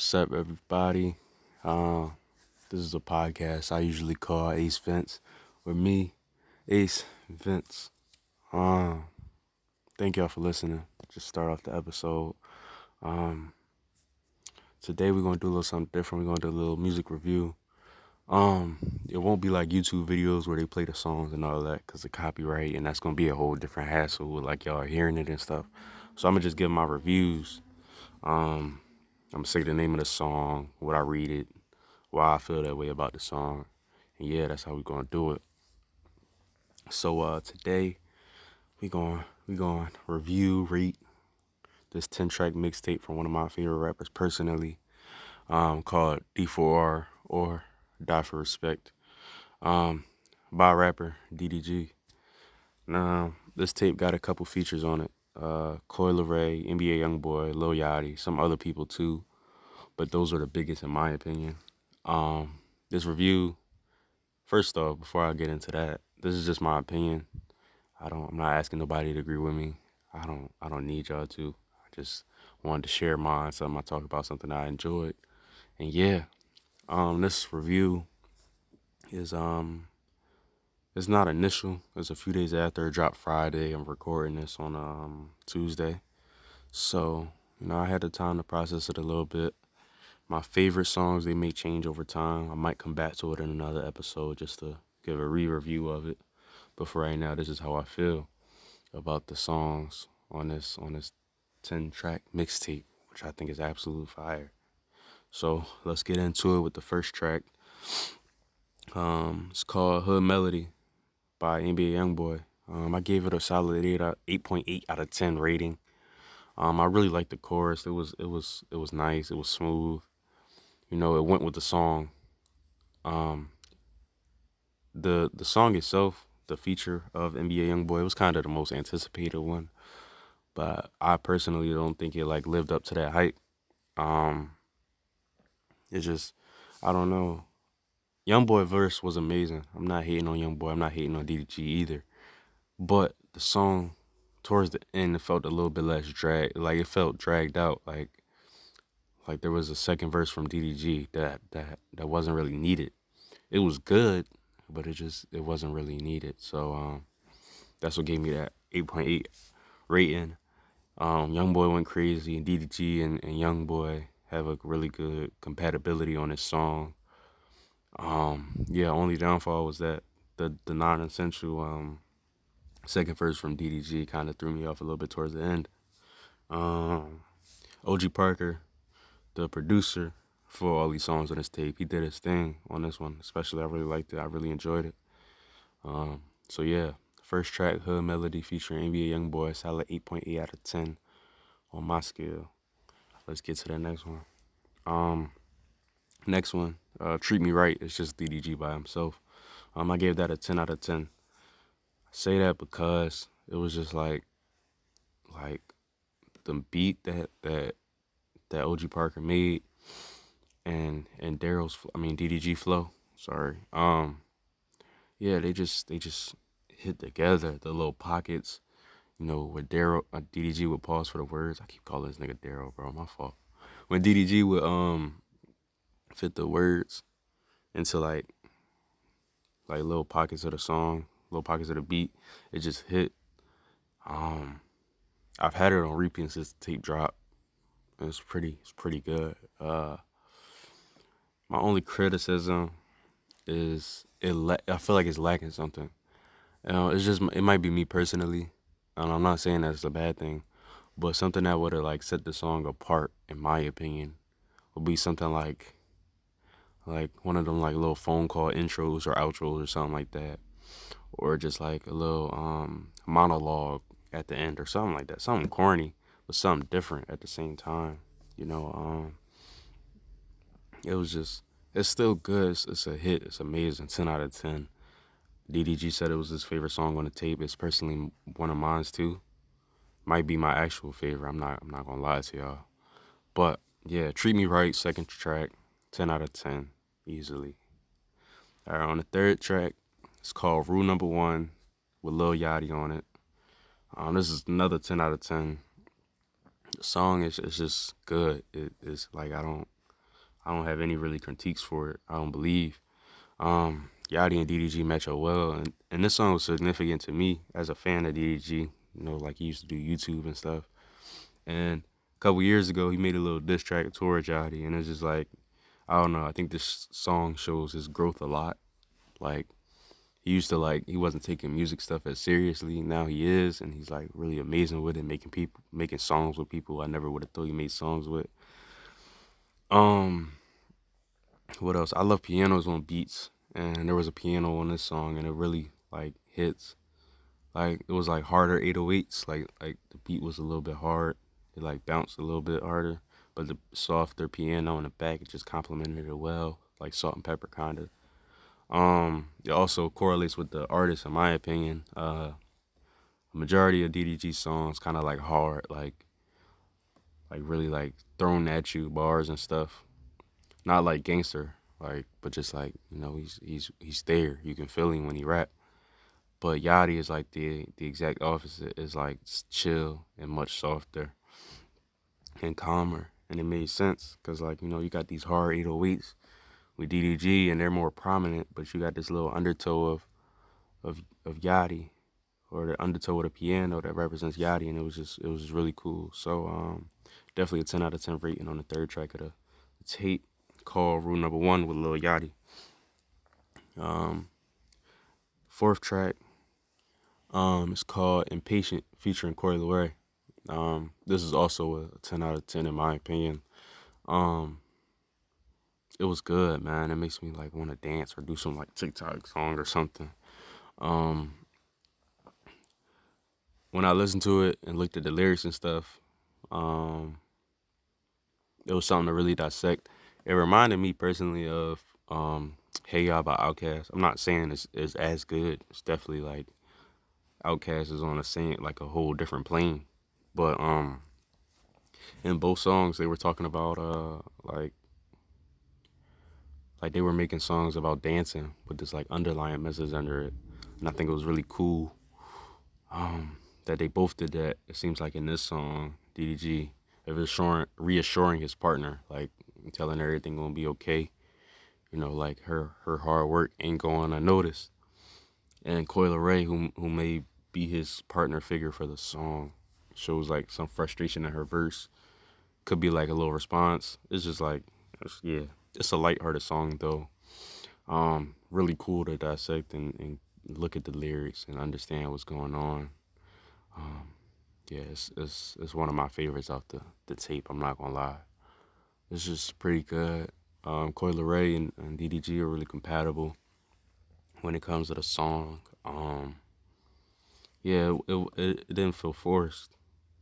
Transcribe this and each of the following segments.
What's up, everybody? Uh, this is a podcast I usually call Ace Vince or me, Ace Vince. Uh, thank y'all for listening. Just start off the episode. Um, today we're gonna do a little something different. We're gonna do a little music review. Um, it won't be like YouTube videos where they play the songs and all that because of copyright, and that's gonna be a whole different hassle with like y'all hearing it and stuff. So I'm gonna just give my reviews. Um, I'm gonna say the name of the song, what I read it, why I feel that way about the song, and yeah, that's how we're gonna do it. So uh, today we going we going review read this 10 track mixtape from one of my favorite rappers personally, um, called D4R or Die for Respect, um, by rapper DDG. Now this tape got a couple features on it uh, Coi Leray, NBA YoungBoy, Lil Yachty, some other people too, but those are the biggest in my opinion. Um, this review, first off, before I get into that, this is just my opinion. I don't. I'm not asking nobody to agree with me. I don't. I don't need y'all to. I just wanted to share mine. Something I talk about something I enjoyed, and yeah, um, this review is um it's not initial. It's a few days after it dropped Friday. I'm recording this on um, Tuesday. So, you know, I had the time to process it a little bit. My favorite songs, they may change over time. I might come back to it in another episode just to give a re-review of it. But for right now, this is how I feel about the songs on this on this 10 track mixtape, which I think is absolute fire. So let's get into it with the first track. Um, it's called Hood Melody by NBA YoungBoy. Um, I gave it a solid 8 8.8 out of 10 rating. Um, I really liked the chorus. It was it was it was nice. It was smooth. You know, it went with the song. Um, the the song itself, the feature of NBA YoungBoy, was kind of the most anticipated one. But I personally don't think it like lived up to that hype. Um, it just I don't know. YoungBoy verse was amazing. I'm not hating on Young Boy. I'm not hating on DDG either. But the song towards the end it felt a little bit less drag like it felt dragged out like like there was a second verse from DDG that that that wasn't really needed. It was good, but it just it wasn't really needed. So um that's what gave me that 8.8 rating. Um YoungBoy went crazy and DDG and, and Young Boy have a really good compatibility on this song. Um, yeah, only downfall was that the the non-essential um, second verse from DDG kind of threw me off a little bit towards the end. Um, OG Parker, the producer for all these songs on this tape, he did his thing on this one. Especially, I really liked it. I really enjoyed it. Um, so yeah, first track, Hood Melody featuring NBA YoungBoy, solid 8.8 out of 10 on my scale. Let's get to the next one. Um, next one, uh, Treat Me Right. It's just DDG by himself. Um, I gave that a 10 out of 10. I say that because it was just like, like the beat that that that OG Parker made, and and Darryl's, I mean DDG flow. Sorry. Um, yeah, they just they just hit together. The little pockets, you know, where Darryl uh, DDG would pause for the words. I keep calling this nigga Daryl, bro. My fault. When DDG would um fit the words into like like little pockets of the song, little pockets of the beat. It just hit. Um, I've had it on repeat since the tape dropped. It's pretty, it's pretty good. Uh, my only criticism is it. La- I feel like it's lacking something. You know, it's just it might be me personally, and I'm not saying that's a bad thing, but something that would have like set the song apart, in my opinion, would be something like like one of them like little phone call intros or outros or something like that. Or just like a little um monologue at the end or something like that. Something corny but something different at the same time you know um it was just it's still good. It's, it's a hit. It's amazing. 10 out of 10 ddg said it was his favorite song on the tape. It's personally one of mine too. Might be my actual favorite. I'm not i'm not gonna lie to y'all. But yeah treat me right second track. 10 out of 10 easily. All right, on the third track, it's called Rule Number One with Lil Yachty on it. Um, this is another 10 out of 10. The song is, is just good. It, it's like I don't I don't have any really critiques for it. I don't believe. Um, Yachty and DDG match up well, and, and this song was significant to me as a fan of DDG. You know, like he used to do YouTube and stuff. And a couple years ago, he made a little diss track towards Yachty, and it's just like, I don't know. I think this song shows his growth a lot. Like he used to like he wasn't taking music stuff as seriously. Now he is, and he's like really amazing with it, making people making songs with people I never would have thought he made songs with. Um, what else? I love pianos on beats, and there was a piano on this song, and it really like hits. Like it was like harder 808s. Like like the beat was a little bit hard. It like bounced a little bit harder, but the softer piano in the back just complemented it well, like salt and pepper kind of. Um, it also correlates with the artist, in my opinion. Uh, majority of DDG songs kind of like hard, like like really like thrown at you bars and stuff. Not like gangster, like, but just like you know he's he's he's there. You can feel him when he rap. But Yachty is like the the exact opposite. Is like chill and much softer and calmer, and it made sense because like you know you got these hard 808s with DDG, and they're more prominent. But you got this little undertow of of of Yachty, or the undertow of the piano that represents Yachty, and it was just it was just really cool. So um, definitely a ten out of ten rating on the third track of the, the tape called Rule Number One with Lil Yachty. Um, fourth track, um, it's called Impatient featuring Coi Leray. Um, this is also a 10 out of 10 in my opinion. Um, it was good, man. It makes me like want to dance or do some like TikTok song or something. Um, when I listened to it and looked at the lyrics and stuff, um, it was something to really dissect. It reminded me personally of um, "Hey Ya" by Outkast. I'm not saying it's, it's as good. It's definitely like Outkast is on a same like a whole different plane, but um, in both songs they were talking about uh like like they were making songs about dancing with this like underlying message under it. And I think it was really cool um, that they both did that. It seems like in this song, DDG, reassuring, reassuring his partner, like telling her everything gonna be okay. You know, like her her hard work ain't going unnoticed. And Coi Ray, who who may be his partner figure for the song, shows like some frustration in her verse. Could be like a little response. It's just like, it's, yeah, it's a lighthearted song though. Um, really cool to dissect and, and look at the lyrics and understand what's going on. Um, yeah, it's, it's it's one of my favorites off the, the tape. I'm not gonna lie. It's just pretty good. Um, Coi Leray and, and DDG are really compatible when it comes to the song. Um, yeah, it, it, it didn't feel forced.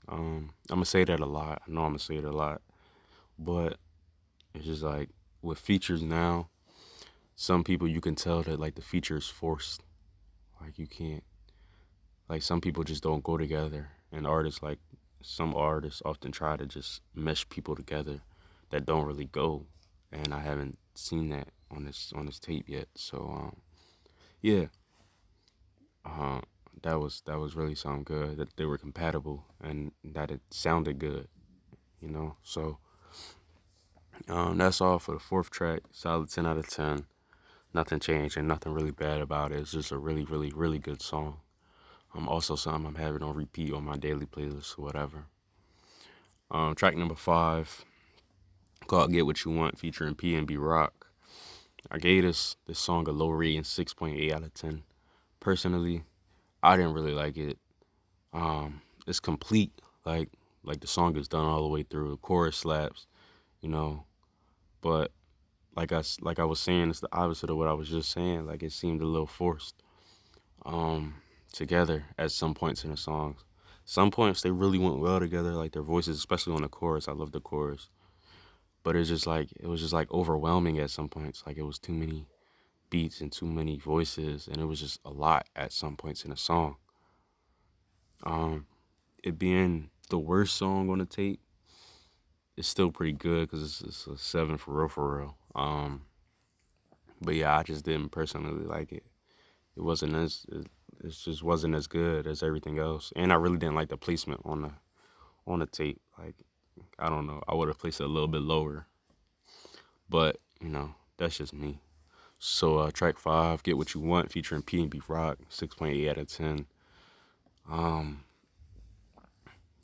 Um, I'm gonna say that a lot. I know I'm gonna say it a lot, but it's just like with features now, some people you can tell that like the feature is forced. Like you can't like some people just don't go together. And artists like some artists often try to just mesh people together that don't really go. And I haven't seen that on this on this tape yet. So um yeah. Uh that was that was really something good that they were compatible and that it sounded good. You know, so um, that's all for the fourth track. Solid 10 out of 10. Nothing changed and nothing really bad about it. It's just a really, really, really good song. Um, also something I'm having on repeat on my daily playlist or whatever. Um, track number five, called Get What You Want, featuring PNB Rock. I gave this, this song a low rating, 6.8 out of 10. Personally, I didn't really like it. Um, it's complete, like like the song is done all the way through. The chorus slaps, you know, but like I like I was saying, it's the opposite of what I was just saying. Like it seemed a little forced um, together at some points in the songs. Some points they really went well together, like their voices, especially on the chorus. I love the chorus, but it's just like it was just like overwhelming at some points. Like it was too many beats and too many voices, and it was just a lot at some points in the song. Um, it being the worst song on the tape it's still pretty good because it's, it's, a seven for real, for real. Um, but yeah, I just didn't personally like it. It wasn't as it, it just wasn't as good as everything else, and I really didn't like the placement on the on the tape. Like I don't know, I would have placed it a little bit lower. But, you know, that's just me. So uh, track five, Get What You Want, featuring PNB Rock, 6.8 out of 10. Um,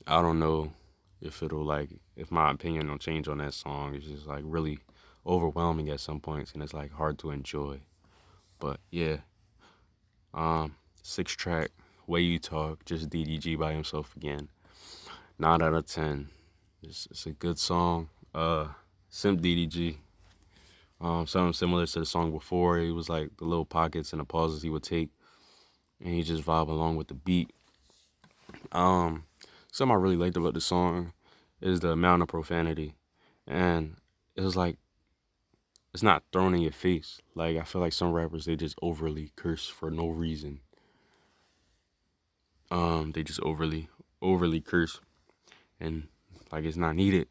I don't know if it'll like if my opinion will change on that song. It's just like really overwhelming at some points and it's like hard to enjoy. But yeah. Um, six track, Way You Talk, just DDG by himself again. Nine out of ten. It's, it's a good song. Uh Simp DDG. Um, something similar to the song before. It was like the little pockets and the pauses he would take and he just vibe along with the beat. Um something I really liked about the song is the amount of profanity. And it was like it's not thrown in your face. Like I feel like some rappers they just overly curse for no reason. Um, they just overly overly curse and like it's not needed.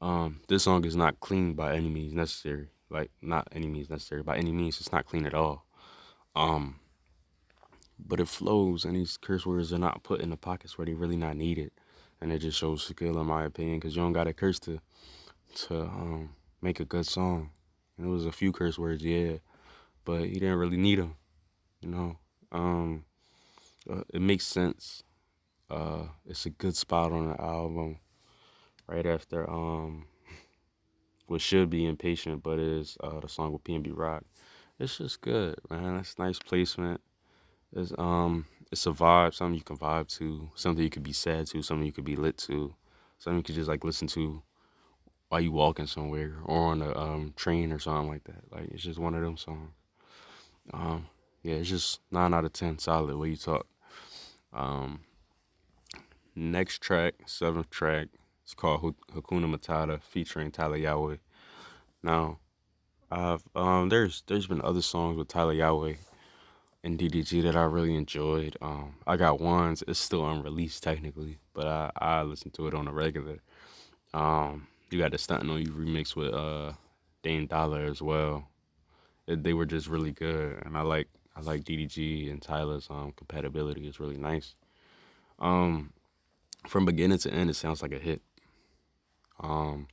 Um, this song is not clean by any means necessary. Like not any means necessary. By any means it's not clean at all. Um but it flows and these curse words are not put in the pockets where they really not needed and it just shows skill in my opinion because you don't got to curse to to um, make a good song and it was a few curse words yeah but he didn't really need them you know um, uh, it makes sense uh, it's a good spot on the album right after um, what should be impatient but is uh, the song with pnb rock it's just good man it's nice placement it's um it's a vibe, something you can vibe to, something you could be sad to, something you could be lit to, something you could just like listen to while you walking somewhere or on a um, train or something like that. Like it's just one of them songs. Um, yeah, it's just nine out of ten, solid. Way you talk. Um, next track, seventh track, it's called Hakuna Matata, featuring Tyla Yaweh. Now, I've um, there's there's been other songs with Tyla Yaweh in DDG that I really enjoyed. Um, I got ones. It's still unreleased technically, but I I listen to it on a regular. Um, you got the Stuntin' on You remix with uh Dame D.O.L.L.A. as well. It, they were just really good, and I like I like DDG and Tyla's um compatibility is really nice. Um, from beginning to end, it sounds like a hit. Um,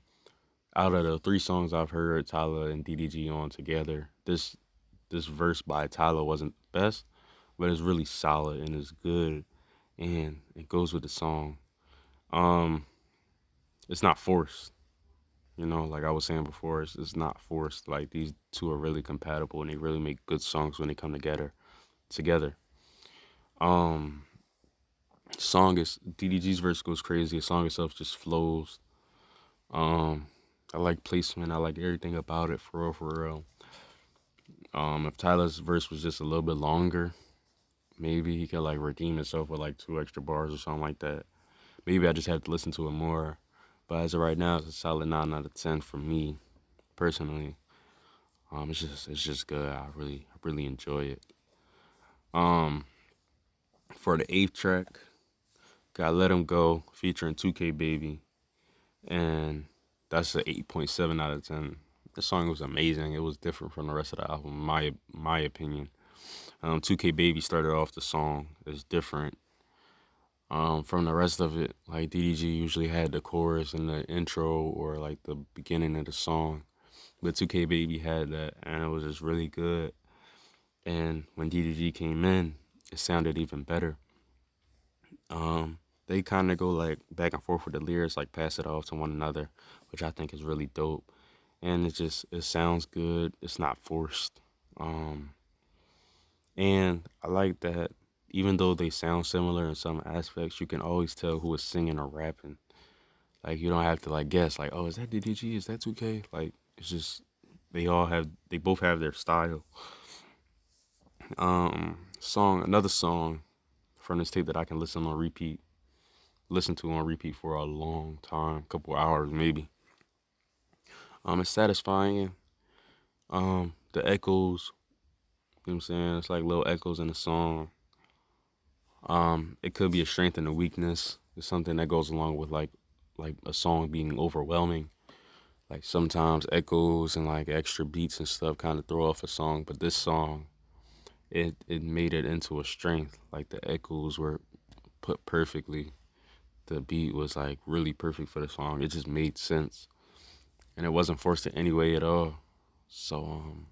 out of the three songs I've heard Tyla and DDG on together, this this verse by Tyla wasn't best, but it's really solid and it's good and it goes with the song. Um it's not forced. You know, like I was saying before, it's, it's not forced. Like these two are really compatible and they really make good songs when they come together together. Um song is DDG's verse goes crazy. The song itself just flows. Um I like placement. I like everything about it for real, for real. Um, if Tyla's verse was just a little bit longer, maybe he could like redeem himself with like two extra bars or something like that. Maybe I just have to listen to it more. But as of right now, it's a solid nine out of ten for me, personally. Um, it's just it's just good. I really I really enjoy it. Um, for the eighth track, got "Let Him Go" featuring 2K Baby, and that's an eight point seven out of ten the song was amazing. It was different from the rest of the album, my my opinion. Um, 2K Baby started off the song is different um, from the rest of it. Like DDG usually had the chorus and the intro or like the beginning of the song, but 2K Baby had that, and it was just really good. And when DDG came in, it sounded even better. Um, they kind of go like back and forth with the lyrics, like pass it off to one another, which I think is really dope and it just it sounds good. It's not forced. Um, and I like that even though they sound similar in some aspects, you can always tell who is singing or rapping. Like you don't have to like guess like, oh, is that DDG? Is that 2K? Like it's just they all have they both have their style. Um, song another song from this tape that I can listen on repeat, listen to on repeat for a long time, couple hours maybe. Um, it's satisfying. Um, the echoes, you know what I'm saying? It's like little echoes in the song. Um, it could be a strength and a weakness. It's something that goes along with like like a song being overwhelming. Like sometimes echoes and like extra beats and stuff kind of throw off a song, but this song, it it made it into a strength. Like the echoes were put perfectly. The beat was like really perfect for the song. It just made sense and it wasn't forced in any way at all. So um,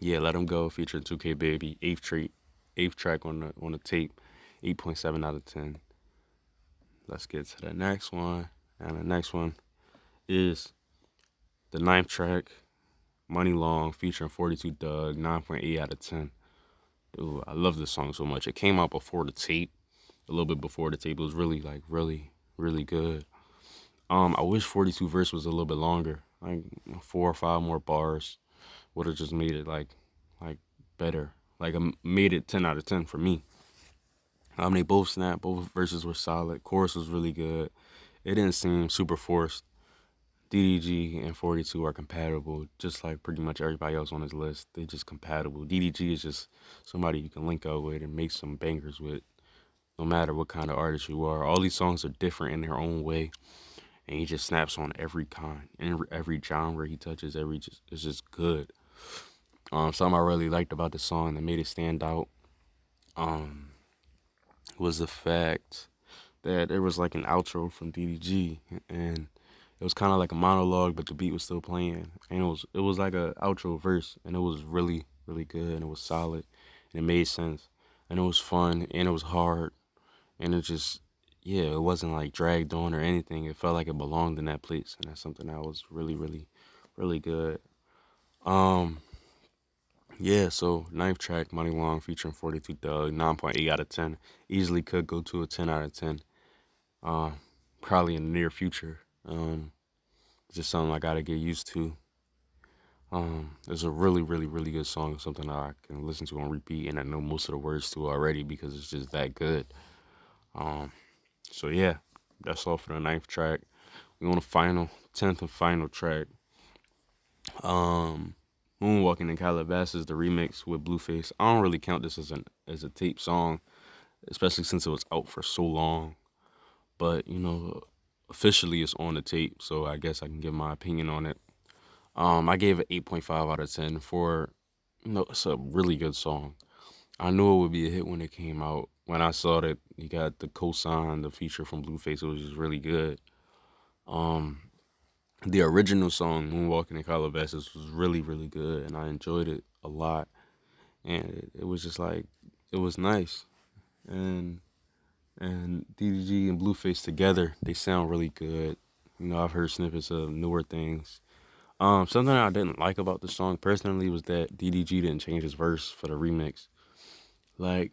yeah, let him go featuring 2K Baby, eighth track, eighth track on the on the tape, 8.7 out of 10. Let's get to the next one, and the next one is the ninth track, Money Long, featuring 42 Dugg, 9.8 out of 10. Dude, I love this song so much. It came out before the tape, a little bit before the tape. It was really like really, really good. Um, I wish 42 verse was a little bit longer, like four or five more bars would have just made it like like better. Like I made it 10 out of 10 for me. Um, they both snapped. Both verses were solid. Chorus was really good. It didn't seem super forced. DDG and 42 are compatible, just like pretty much everybody else on this list. They're just compatible. DDG is just somebody you can link up with and make some bangers with, no matter what kind of artist you are. All these songs are different in their own way, and he just snaps on every kind, and every genre he touches. Every just it's just good. Um, something I really liked about the song that made it stand out. Um, was the fact that there was like an outro from DDG and it was kind of like a monologue, but the beat was still playing, and it was it was like a outro verse, and it was really really good, and it was solid, and it made sense, and it was fun, and it was hard, and it just yeah, it wasn't like dragged on or anything. It felt like it belonged in that place, and that's something that was really really really good. Um, yeah, so ninth track, Money Long featuring 42 Dugg, 9.8 out of 10. Easily could go to a 10 out of 10. Uh, probably in the near future. Um, just something I gotta get used to. Um, it's a really, really, really good song. Something that I can listen to on repeat, and I know most of the words to already because it's just that good. Um, so yeah, that's all for the ninth track. We on the final, tenth and final track. Um, Moonwalking in Calabasas, the remix with Blueface. I don't really count this as an as a tape song, especially since it was out for so long. But you know, officially it's on the tape, so I guess I can give my opinion on it. Um, I gave it eight point five out of ten for you know, it's a really good song. I knew it would be a hit when it came out. When I saw that he got the cosign, the feature from Blueface, it was just really good. Um, the original song moonwalking in calabasas was really really good and i enjoyed it a lot. And it, it, was just like it was nice. And and ddg and blueface together they sound really good. You know i've heard snippets of newer things. Um something i didn't like about the song personally was that ddg didn't change his verse for the remix. Like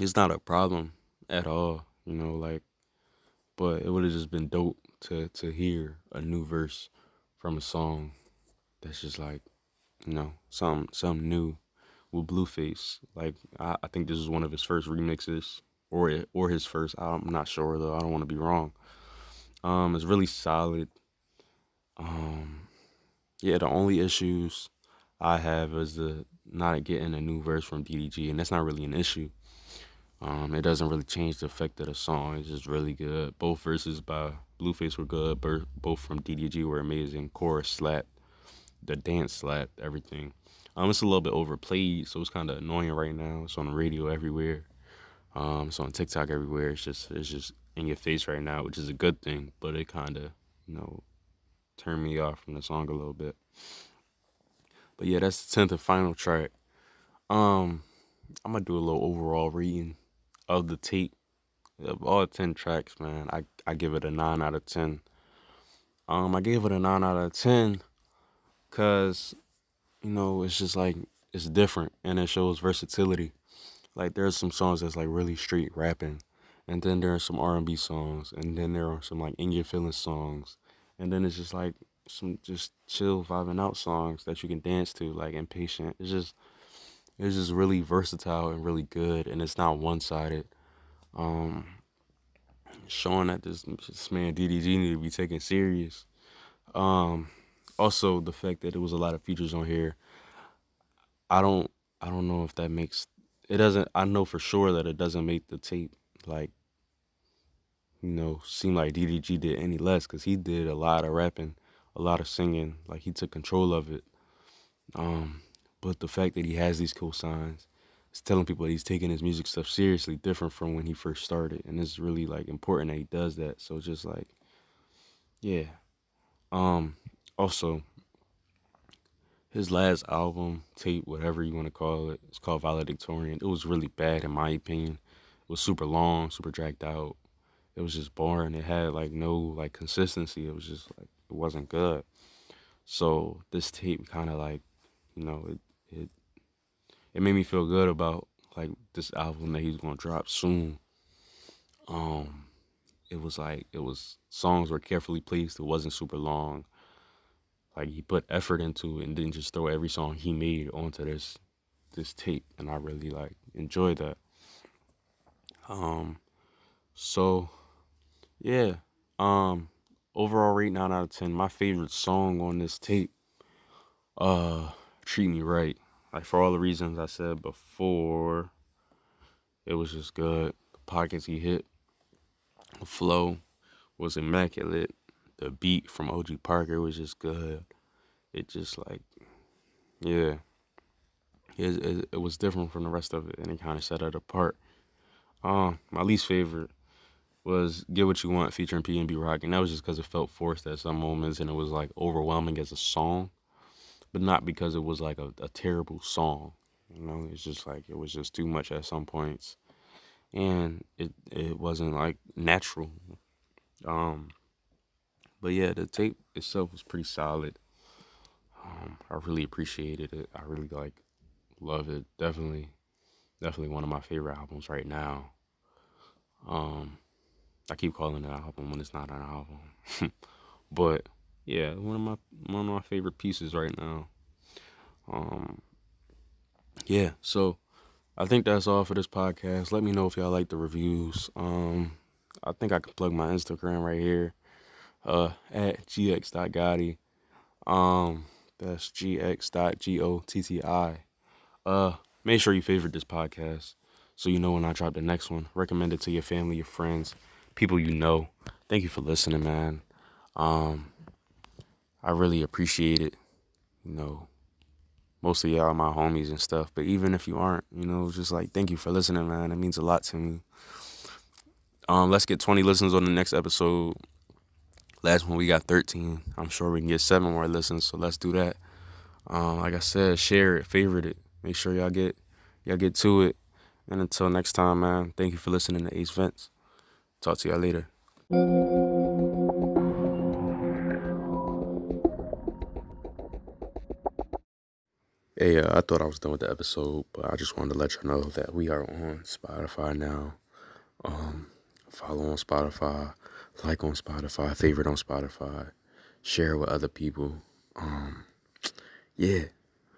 it's not a problem at all you know like but it would have just been dope to to hear a new verse from a song that's just like you know some some new with Blueface. Like I, I think this is one of his first remixes or or his first. I'm not sure though. I don't want to be wrong. Um, it's really solid. Um, yeah, the only issues I have is the not getting a new verse from DDG, and that's not really an issue. Um, it doesn't really change the effect of the song. It's just really good. Both verses by Blueface were good. Both from DDG were amazing. Chorus slap, the dance slap, everything. Um, it's a little bit overplayed, so it's kind of annoying right now. It's on the radio everywhere. Um, it's on TikTok everywhere. It's just it's just in your face right now, which is a good thing. But it kind of you know turned me off from the song a little bit. But yeah, that's the tenth and final track. Um, I'm gonna do a little overall reading of the tape of all 10 tracks, man, I, I give it a 9 out of 10. Um, I gave it a 9 out of 10 because, you know, it's just like, it's different and it shows versatility. Like, there's some songs that's like really street rapping. And then there are some R&B songs. And then there are some like In Your Feelings songs. And then it's just like some just chill vibing out songs that you can dance to, like Impatient. It's just, it's just really versatile and really good. And it's not one-sided um, showing that this, this man DDG need to be taken serious. Um, also the fact that there was a lot of features on here. I don't I don't know if that makes it doesn't I know for sure that it doesn't make the tape like you know seem like DDG did any less cuz he did a lot of rapping, a lot of singing, like he took control of it. Um but the fact that he has these cosigns is telling people that he's taking his music stuff seriously, different from when he first started, and it's really like important that he does that. So just like, yeah, Um, also, his last album, tape, whatever you want to call it, it's called Valedictorian. It was really bad in my opinion. It was super long, super dragged out. It was just boring. It had like no like consistency. It was just like it wasn't good. So this tape kind of like, you know, it it made me feel good about like this album that he's gonna drop soon. Um, it was like it was songs were carefully placed. It wasn't super long. Like he put effort into it and didn't just throw every song he made onto this this tape, and I really like enjoyed that. Um, so yeah, um, overall rate nine out of ten. My favorite song on this tape, uh, "Treat Me Right." Like for all the reasons I said before, it was just good. The pockets he hit, the flow was immaculate. The beat from OG Parker was just good. It just like, yeah, it, it, it was different from the rest of it, and it kind of set it apart. Um, my least favorite was "Get What You Want" featuring P PNB Rock, and that was just because it felt forced at some moments, and it was like overwhelming as a song, but not because it was like a, a terrible song. You know, it's just like it was just too much at some points, and it it wasn't like natural. Um, but yeah, the tape itself was pretty solid. Um, I really appreciated it. I really like love it. Definitely, definitely one of my favorite albums right now. Um, I keep calling it an album when it's not an album, but yeah, one of my one of my favorite pieces right now. Um, yeah, so I think that's all for this podcast. Let me know if y'all like the reviews. Um, I think I can plug my Instagram right here. Uh, at gx.gotti. Um, that's gx.gotti. Uh, make sure you favorite this podcast so you know when I drop the next one. Recommend it to your family, your friends, people you know. Thank you for listening, man. Um, I really appreciate it. You know, most of y'all are my homies and stuff, but even if you aren't, you know, just like thank you for listening, man. It means a lot to me. Um, let's get 20 listens on the next episode. Last one we got 13. I'm sure we can get seven more listens, so let's do that. Um, like I said, share it, favorite it. Make sure y'all get y'all get to it. And until next time, man, thank you for listening to Ace Vents. Talk to y'all later. Hey, uh, I thought I was done with the episode, but I just wanted to let you know that we are on Spotify now. Um, follow on Spotify, like on Spotify, favorite on Spotify, share with other people. Um, yeah,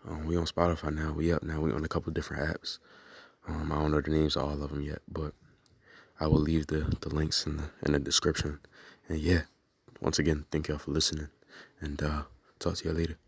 um, we on Spotify now. We up now. We on a couple different apps. Um, I don't know the names of all of them yet, but I will leave the, the links in the in the description. And yeah, once again, thank y'all for listening, and uh, talk to y'all later.